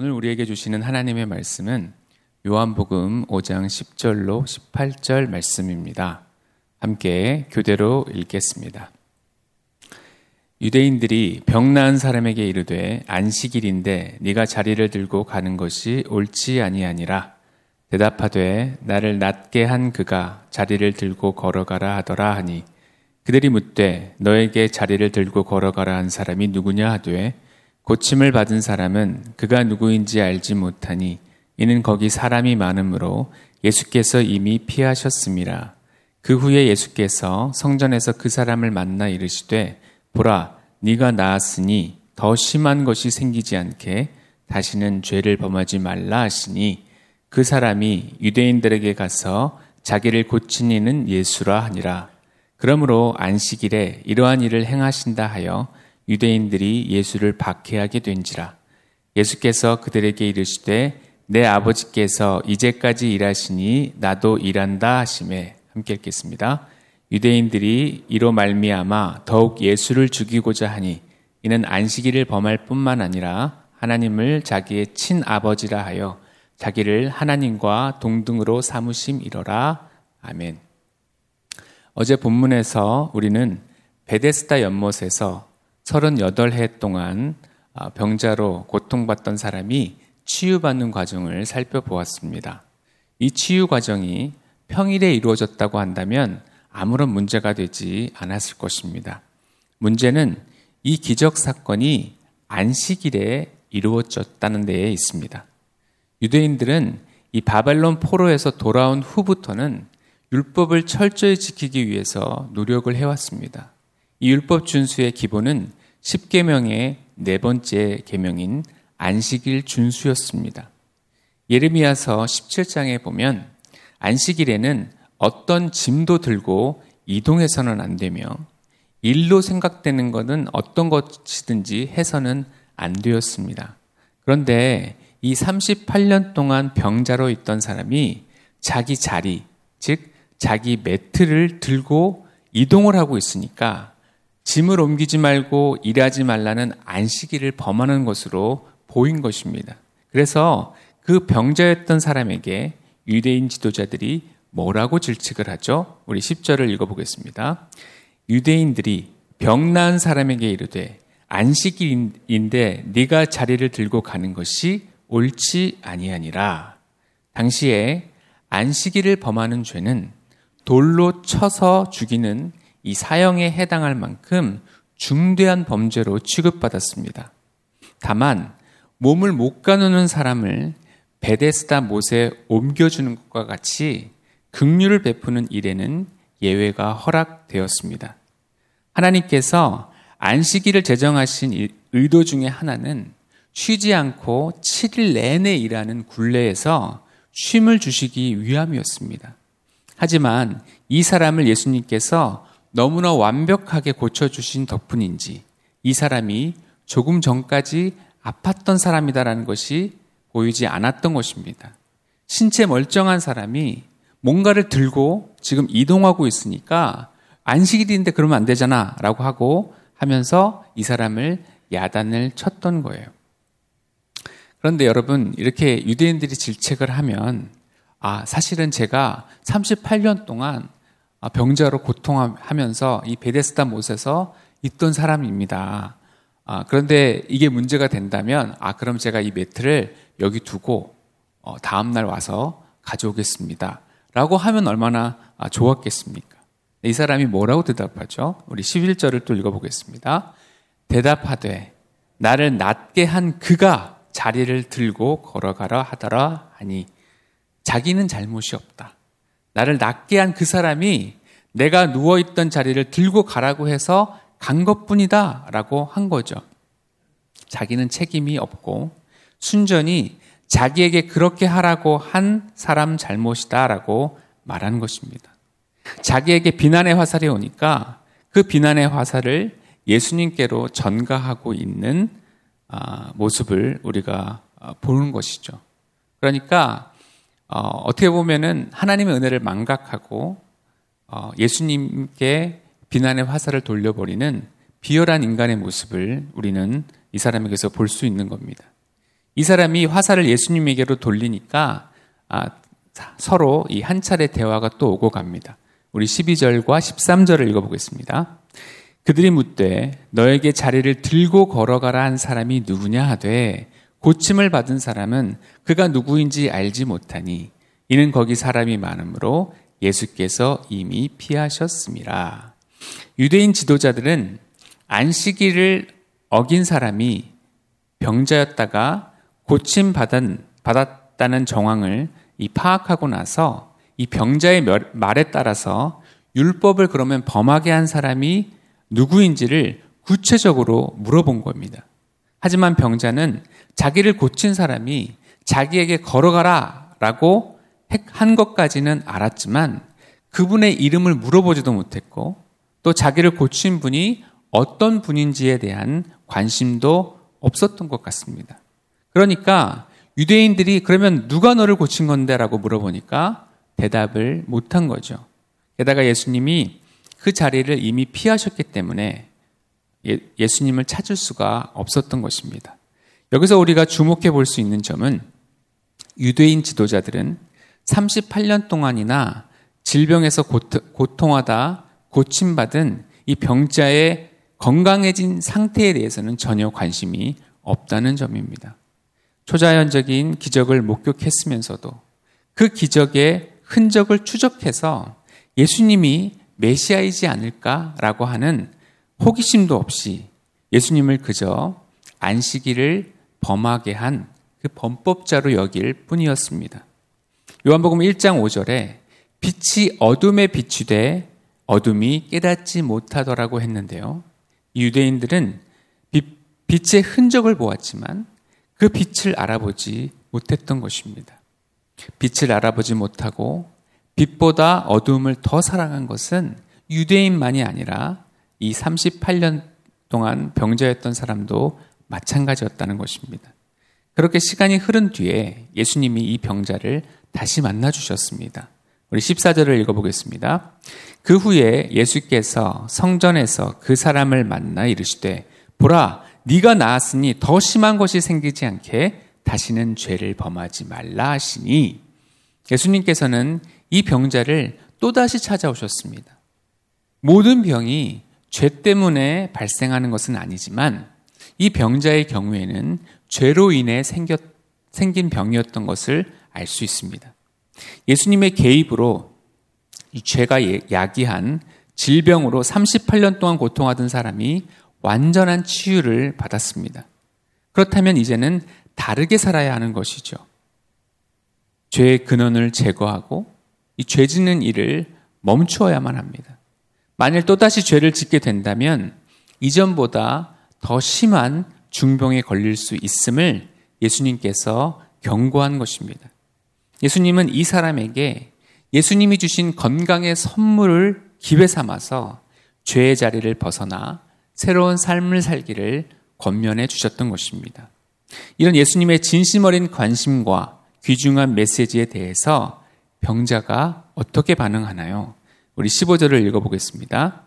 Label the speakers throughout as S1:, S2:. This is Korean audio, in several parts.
S1: 오늘 우리에게 주시는 하나님의 말씀은 요한복음 5장 10절로 18절 말씀입니다. 함께 교대로 읽겠습니다. 유대인들이 병 나은 사람에게 이르되 안식일인데 네가 자리를 들고 가는 것이 옳지 아니하니라 대답하되 나를 낫게 한 그가 자리를 들고 걸어가라 하더라 하니 그들이 묻되 너에게 자리를 들고 걸어가라 한 사람이 누구냐 하되 고침을 받은 사람은 그가 누구인지 알지 못하니 이는 거기 사람이 많으므로 예수께서 이미 피하셨습니다. 그 후에 예수께서 성전에서 그 사람을 만나 이르시되 보라 네가 나았으니 더 심한 것이 생기지 않게 다시는 죄를 범하지 말라 하시니 그 사람이 유대인들에게 가서 자기를 고친 이는 예수라 하니라. 그러므로 안식일에 이러한 일을 행하신다 하여 유대인들이 예수를 박해하게 된지라. 예수께서 그들에게 이르시되 내 아버지께서 이제까지 일하시니 나도 일한다 하심에 함께 읽겠습니다. 유대인들이 이로 말미암아 더욱 예수를 죽이고자 하니 이는 안식일을 범할 뿐만 아니라 하나님을 자기의 친아버지라 하여 자기를 하나님과 동등으로 삼으심이러라. 아멘. 어제 본문에서 우리는 베데스다 연못에서 38해 동안 아, 병자로 고통받던 사람이 치유받는 과정을 살펴보았습니다. 이 치유 과정이 평일에 이루어졌다고 한다면 아무런 문제가 되지 않았을 것입니다. 문제는 이 기적 사건이 안식일에 이루어졌다는 데에 있습니다. 유대인들은 이 바벨론 포로에서 돌아온 후부터는 율법을 철저히 지키기 위해서 노력을 해왔습니다. 이 율법 준수의 기본은 10계명의 네 번째 계명인 안식일 준수였습니다. 예레미야서 17장에 보면 안식일에는 어떤 짐도 들고 이동해서는 안 되며 일로 생각되는 것은 어떤 것이든지 해서는 안 되었습니다. 그런데 이 38년 동안 병자로 있던 사람이 자기 자리, 즉 자기 매트를 들고 이동을 하고 있으니까 짐을 옮기지 말고 일하지 말라는 안식일을 범하는 것으로 보인 것입니다. 그래서 그 병자였던 사람에게 유대인 지도자들이 뭐라고 질책을 하죠? 우리 10절을 읽어보겠습니다. 유대인들이 병 나은 사람에게 이르되 안식일인데 네가 자리를 들고 가는 것이 옳지 아니하니라. 당시에 안식일을 범하는 죄는 돌로 쳐서 죽이는 이 사형에 해당할 만큼 중대한 범죄로 취급받았습니다. 다만 몸을 못 가누는 사람을 베데스다 못에 옮겨주는 것과 같이 극류를 베푸는 일에는 예외가 허락되었습니다. 하나님께서 안식일을 제정하신 의도 중에 하나는 쉬지 않고 7일 내내 일하는 굴레에서 쉼을 주시기 위함이었습니다. 하지만 이 사람을 예수님께서 너무나 완벽하게 고쳐주신 덕분인지 이 사람이 조금 전까지 아팠던 사람이다라는 것이 보이지 않았던 것입니다. 신체 멀쩡한 사람이 뭔가를 들고 지금 이동하고 있으니까 안식일인데 그러면 안 되잖아 라고 하고 하면서 이 사람을 야단을 쳤던 거예요. 그런데 여러분, 이렇게 유대인들이 질책을 하면, 아, 사실은 제가 38년 동안 병자로 고통하면서 이 베데스다 못에서 있던 사람입니다. 아, 그런데 이게 문제가 된다면, 아, 그럼 제가 이 매트를 여기 두고, 어, 다음날 와서 가져오겠습니다. 라고 하면 얼마나 아, 좋았겠습니까? 이 사람이 뭐라고 대답하죠? 우리 11절을 또 읽어보겠습니다. 대답하되, 나를 낫게 한 그가 자리를 들고 걸어가라 하더라 하니 자기는 잘못이 없다. 나를 낫게 한 그 사람이 내가 누워있던 자리를 들고 가라고 해서 간 것뿐이다 라고 한 거죠. 자기는 책임이 없고 순전히 자기에게 그렇게 하라고 한 사람 잘못이다 라고 말한 것입니다. 자기에게 비난의 화살이 오니까 그 비난의 화살을 예수님께로 전가하고 있는 아, 모습을 우리가 아, 보는 것이죠. 그러니까 어, 어떻게 보면은 하나님의 은혜를 망각하고 어, 예수님께 비난의 화살을 돌려버리는 비열한 인간의 모습을 우리는 이 사람에게서 볼 수 있는 겁니다. 이 사람이 화살을 예수님에게로 돌리니까 아, 서로 이 한 차례 대화가 또 오고 갑니다. 우리 12절과 13절을 읽어보겠습니다. 그들이 묻되 너에게 자리를 들고 걸어가라 한 사람이 누구냐 하되 고침을 받은 사람은 그가 누구인지 알지 못하니 이는 거기 사람이 많으므로 예수께서 이미 피하셨습니다. 유대인 지도자들은 안식일을 어긴 사람이 병자였다가 고침 받은, 받았다는 정황을 이 파악하고 나서 이 병자의 말에 따라서 율법을 그러면 범하게 한 사람이 누구인지를 구체적으로 물어본 겁니다. 하지만 병자는 자기를 고친 사람이 자기에게 걸어가라 라고 한 것까지는 알았지만 그분의 이름을 물어보지도 못했고 또 자기를 고친 분이 어떤 분인지에 대한 관심도 없었던 것 같습니다. 그러니까 유대인들이 그러면 누가 너를 고친 건데 라고 물어보니까 대답을 못한 거죠. 게다가 예수님이 그 자리를 이미 피하셨기 때문에 예, 수님을 찾을 수가 없었던 것입니다. 여기서 우리가 주목해 볼 수 있는 점은 유대인 지도자들은 38년 동안이나 질병에서 고통하다 고침받은 이 병자의 건강해진 상태에 대해서는 전혀 관심이 없다는 점입니다. 초자연적인 기적을 목격했으면서도 그 기적의 흔적을 추적해서 예수님이 메시아이지 않을까라고 하는 호기심도 없이 예수님을 그저 안식일을 범하게 한 그 범법자로 여길 뿐이었습니다. 요한복음 1장 5절에 빛이 어둠에 비추되 어둠이 깨닫지 못하더라고 했는데요. 유대인들은 빛의 흔적을 보았지만 그 빛을 알아보지 못했던 것입니다. 빛을 알아보지 못하고 빛보다 어둠을 더 사랑한 것은 유대인만이 아니라 이 38년 동안 병자였던 사람도 마찬가지였다는 것입니다. 그렇게 시간이 흐른 뒤에 예수님이 이 병자를 다시 만나 주셨습니다. 우리 14절을 읽어보겠습니다. 그 후에 예수께서 성전에서 그 사람을 만나 이르시되 보라 네가 나았으니 더 심한 것이 생기지 않게 다시는 죄를 범하지 말라 하시니 예수님께서는 이 병자를 또다시 찾아오셨습니다. 모든 병이 죄 때문에 발생하는 것은 아니지만 이 병자의 경우에는 죄로 인해 생겼, 생긴 병이었던 것을 알 수 있습니다. 예수님의 개입으로 이 죄가 예, 야기한 질병으로 38년 동안 고통하던 사람이 완전한 치유를 받았습니다. 그렇다면 이제는 다르게 살아야 하는 것이죠. 죄의 근원을 제거하고 이 죄 짓는 일을 멈추어야만 합니다. 만일 또다시 죄를 짓게 된다면 이전보다 더 심한 중병에 걸릴 수 있음을 예수님께서 경고한 것입니다. 예수님은 이 사람에게 예수님이 주신 건강의 선물을 기회 삼아서 죄의 자리를 벗어나 새로운 삶을 살기를 권면해 주셨던 것입니다. 이런 예수님의 진심 어린 관심과 귀중한 메시지에 대해서 병자가 어떻게 반응하나요? 우리 15절을 읽어보겠습니다.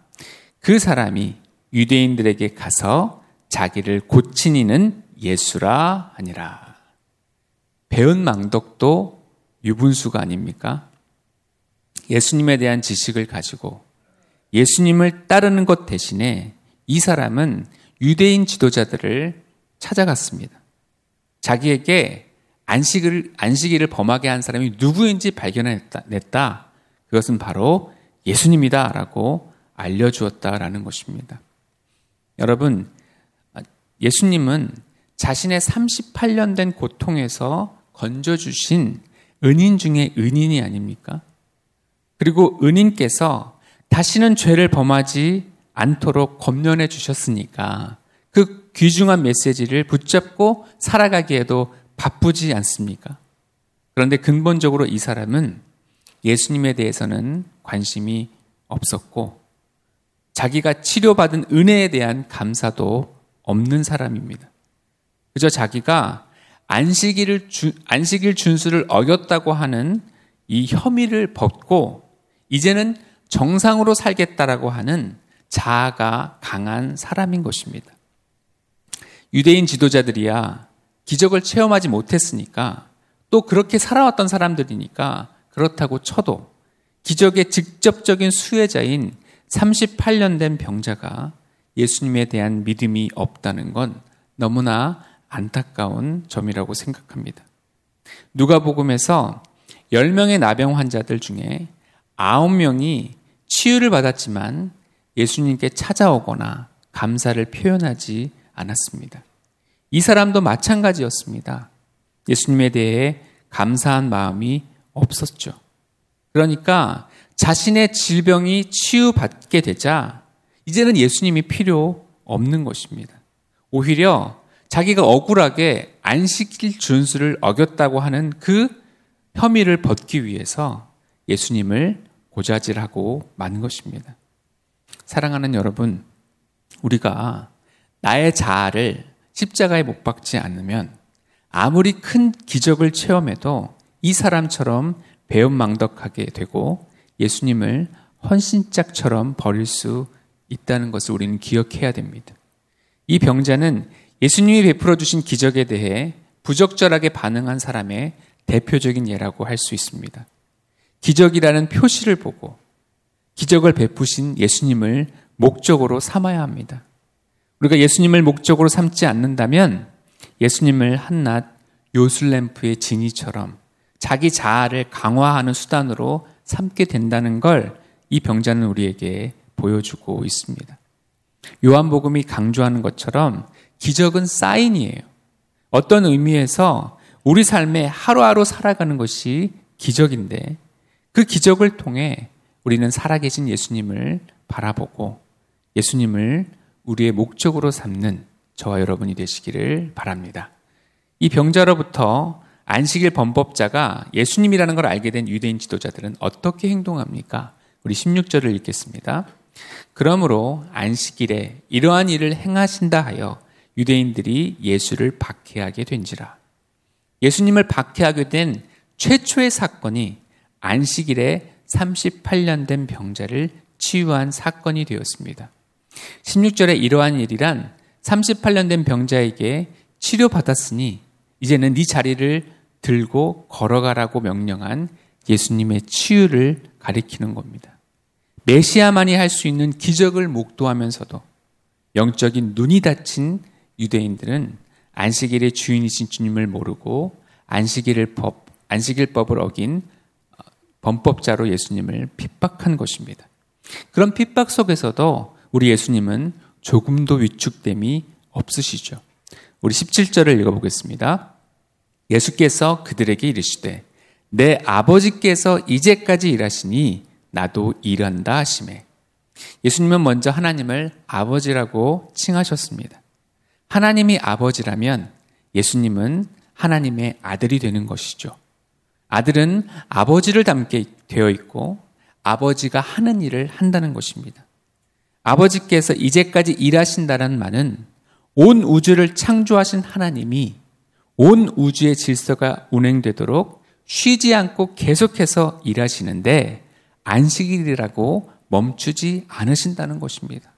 S1: 그 사람이 유대인들에게 가서 자기를 고친 이는 예수라 하니라. 배은 망덕도 유분수가 아닙니까? 예수님에 대한 지식을 가지고 예수님을 따르는 것 대신에 이 사람은 유대인 지도자들을 찾아갔습니다. 자기에게 안식을, 안식일을 범하게 한 사람이 누구인지 발견했다. 그것은 바로 예수님이다. 라고 알려주었다라는 것입니다. 여러분, 예수님은 자신의 38년 된 고통에서 건져주신 은인 중에 은인이 아닙니까? 그리고 은인께서 다시는 죄를 범하지 않도록 권면해 주셨으니까 그 귀중한 메시지를 붙잡고 살아가기에도 바쁘지 않습니까? 그런데 근본적으로 이 사람은 예수님에 대해서는 관심이 없었고 자기가 치료받은 은혜에 대한 감사도 없는 사람입니다. 그저 자기가 안식일을 주, 안식일 준수를 어겼다고 하는 이 혐의를 벗고 이제는 정상으로 살겠다라고 하는 자아가 강한 사람인 것입니다. 유대인 지도자들이야 기적을 체험하지 못했으니까 또 그렇게 살아왔던 사람들이니까 그렇다고 쳐도 기적의 직접적인 수혜자인 38년 된 병자가 예수님에 대한 믿음이 없다는 건 너무나 안타까운 점이라고 생각합니다. 누가복음에서 10명의 나병 환자들 중에 9명이 치유를 받았지만 예수님께 찾아오거나 감사를 표현하지 않았습니다. 이 사람도 마찬가지였습니다. 예수님에 대해 감사한 마음이 없었죠. 그러니까 자신의 질병이 치유받게 되자 이제는 예수님이 필요 없는 것입니다. 오히려 자기가 억울하게 안식일 준수를 어겼다고 하는 그 혐의를 벗기 위해서 예수님을 고자질하고 만 것입니다. 사랑하는 여러분, 우리가 나의 자아를 십자가에 못 박지 않으면 아무리 큰 기적을 체험해도 이 사람처럼 배은망덕하게 되고 예수님을 헌신짝처럼 버릴 수 있다는 것을 우리는 기억해야 됩니다. 이 병자는 예수님이 베풀어 주신 기적에 대해 부적절하게 반응한 사람의 대표적인 예라고 할 수 있습니다. 기적이라는 표시를 보고 기적을 베푸신 예수님을 목적으로 삼아야 합니다. 우리가 예수님을 목적으로 삼지 않는다면 예수님을 한낱 요술램프의 진이처럼 자기 자아를 강화하는 수단으로 삼게 된다는 걸 이 병자는 우리에게 보여주고 있습니다. 요한복음이 강조하는 것처럼 기적은 사인이에요. 어떤 의미에서 우리 삶에 하루하루 살아가는 것이 기적인데 그 기적을 통해 우리는 살아계신 예수님을 바라보고 예수님을 우리의 목적으로 삼는 저와 여러분이 되시기를 바랍니다. 이 병자로부터 안식일 범법자가 예수님이라는 걸 알게 된 유대인 지도자들은 어떻게 행동합니까? 우리 16절을 읽겠습니다. 그러므로 안식일에 이러한 일을 행하신다 하여 유대인들이 예수를 박해하게 된지라. 예수님을 박해하게 된 최초의 사건이 안식일에 38년 된 병자를 치유한 사건이 되었습니다. 16절에 이러한 일이란 38년 된 병자에게 치료받았으니 이제는 네 자리를 들고 걸어가라고 명령한 예수님의 치유를 가리키는 겁니다. 메시아만이 할 수 있는 기적을 목도하면서도 영적인 눈이 닫힌 유대인들은 안식일의 주인이신 주님을 모르고 안식일을 법, 안식일법을 어긴 범법자로 예수님을 핍박한 것입니다. 그런 핍박 속에서도 우리 예수님은 조금도 위축됨이 없으시죠. 우리 17절을 읽어보겠습니다. 예수께서 그들에게 이르시되 내 아버지께서 이제까지 일하시니 나도 일한다 하심에 예수님은 먼저 하나님을 아버지라고 칭하셨습니다. 하나님이 아버지라면 예수님은 하나님의 아들이 되는 것이죠. 아들은 아버지를 닮게 되어 있고 아버지가 하는 일을 한다는 것입니다. 아버지께서 이제까지 일하신다는 말은 온 우주를 창조하신 하나님이 온 우주의 질서가 운행되도록 쉬지 않고 계속해서 일하시는데 안식일이라고 멈추지 않으신다는 것입니다.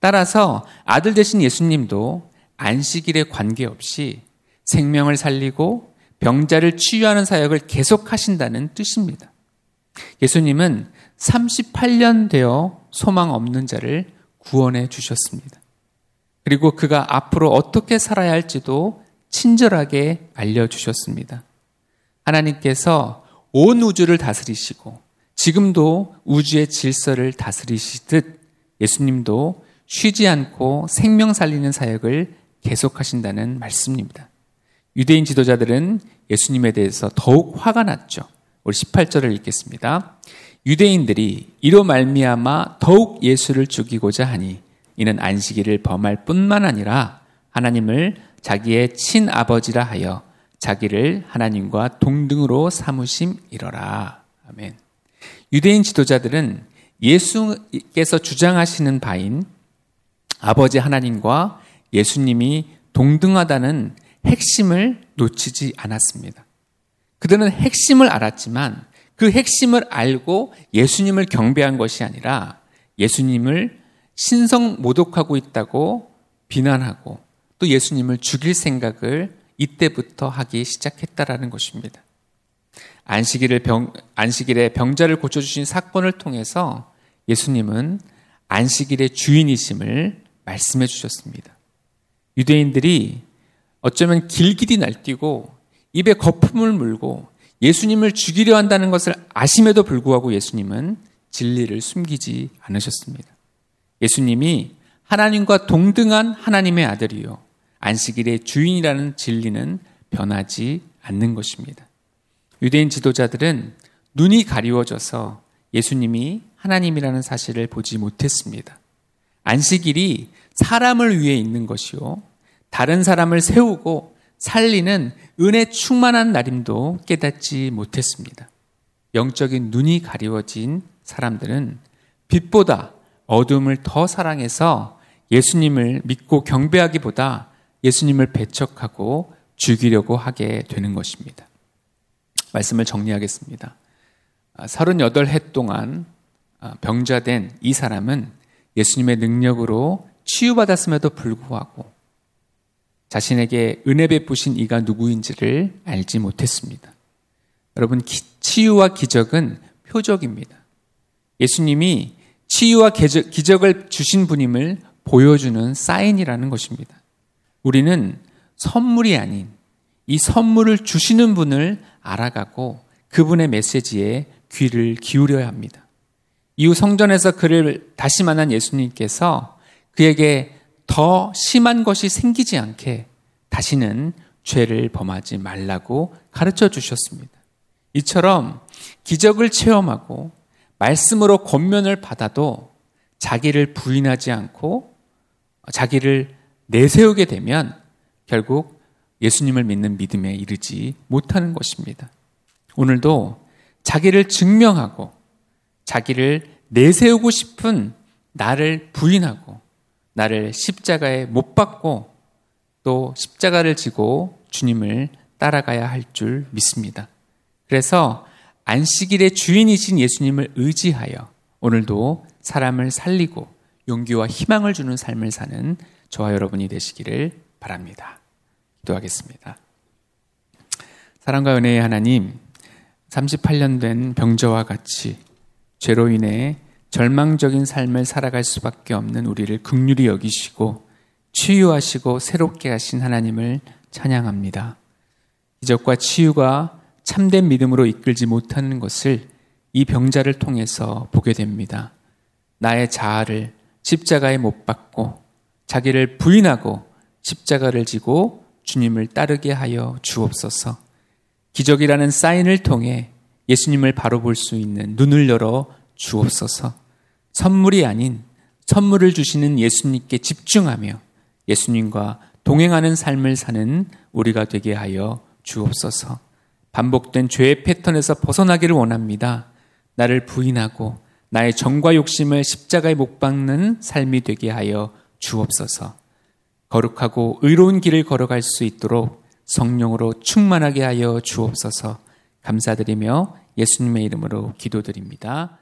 S1: 따라서 아들 되신 예수님도 안식일에 관계없이 생명을 살리고 병자를 치유하는 사역을 계속하신다는 뜻입니다. 예수님은 38년 되어 소망 없는 자를 구원해 주셨습니다. 그리고 그가 앞으로 어떻게 살아야 할지도 친절하게 알려주셨습니다. 하나님께서 온 우주를 다스리시고 지금도 우주의 질서를 다스리시듯 예수님도 쉬지 않고 생명 살리는 사역을 계속하신다는 말씀입니다. 유대인 지도자들은 예수님에 대해서 더욱 화가 났죠. 우리 18절을 읽겠습니다. 유대인들이 이로 말미암아 더욱 예수를 죽이고자 하니 이는 안식일을 범할 뿐만 아니라 하나님을 자기의 친아버지라 하여 자기를 하나님과 동등으로 삼으심이러라. 아멘. 유대인 지도자들은 예수께서 주장하시는 바인 아버지 하나님과 예수님이 동등하다는 핵심을 놓치지 않았습니다. 그들은 핵심을 알았지만 그 핵심을 알고 예수님을 경배한 것이 아니라 예수님을 신성 모독하고 있다고 비난하고 또 예수님을 죽일 생각을 이때부터 하기 시작했다라는 것입니다. 안식일을 병, 안식일에 병자를 고쳐주신 사건을 통해서 예수님은 안식일의 주인이심을 말씀해 주셨습니다. 유대인들이 어쩌면 길길이 날뛰고 입에 거품을 물고 예수님을 죽이려 한다는 것을 아심에도 불구하고 예수님은 진리를 숨기지 않으셨습니다. 예수님이 하나님과 동등한 하나님의 아들이요. 안식일의 주인이라는 진리는 변하지 않는 것입니다. 유대인 지도자들은 눈이 가리워져서 예수님이 하나님이라는 사실을 보지 못했습니다. 안식일이 사람을 위해 있는 것이요. 다른 사람을 세우고 살리는 은혜 충만한 날임도 깨닫지 못했습니다. 영적인 눈이 가리워진 사람들은 빛보다 어둠을 더 사랑해서 예수님을 믿고 경배하기보다 예수님을 배척하고 죽이려고 하게 되는 것입니다. 말씀을 정리하겠습니다. 38해 아, 동안 아, 병자된 이 사람은 예수님의 능력으로 치유받았음에도 불구하고 자신에게 은혜 베푸신 이가 누구인지를 알지 못했습니다. 여러분, 치유와 기적은 표적입니다. 예수님이 치유와 기적을 주신 분임을 보여주는 사인이라는 것입니다. 우리는 선물이 아닌 이 선물을 주시는 분을 알아가고 그분의 메시지에 귀를 기울여야 합니다. 이후 성전에서 그를 다시 만난 예수님께서 그에게 더 심한 것이 생기지 않게 다시는 죄를 범하지 말라고 가르쳐 주셨습니다. 이처럼 기적을 체험하고 말씀으로 권면을 받아도 자기를 부인하지 않고 자기를 내세우게 되면 결국 예수님을 믿는 믿음에 이르지 못하는 것입니다. 오늘도 자기를 증명하고 자기를 내세우고 싶은 나를 부인하고 나를 십자가에 못 박고 또 십자가를 지고 주님을 따라가야 할 줄 믿습니다. 그래서 안식일의 주인이신 예수님을 의지하여 오늘도 사람을 살리고 용기와 희망을 주는 삶을 사는 저와 여러분이 되시기를 바랍니다. 기도하겠습니다. 사랑과 은혜의 하나님, 38년 된 병저와 같이 죄로 인해 절망적인 삶을 살아갈 수밖에 없는 우리를 극률히 여기시고 치유하시고 새롭게 하신 하나님을 찬양합니다. 기적과 치유가 참된 믿음으로 이끌지 못하는 것을 이 병자를 통해서 보게 됩니다. 나의 자아를 십자가에 못 박고 자기를 부인하고 십자가를 지고 주님을 따르게 하여 주옵소서. 기적이라는 사인을 통해 예수님을 바로 볼 수 있는 눈을 열어 주옵소서. 선물이 아닌 선물을 주시는 예수님께 집중하며 예수님과 동행하는 삶을 사는 우리가 되게 하여 주옵소서. 반복된 죄의 패턴에서 벗어나기를 원합니다. 나를 부인하고 나의 정과 욕심을 십자가에 못 박는 삶이 되게 하여 주옵소서. 거룩하고 의로운 길을 걸어갈 수 있도록 성령으로 충만하게 하여 주옵소서. 감사드리며 예수님의 이름으로 기도드립니다.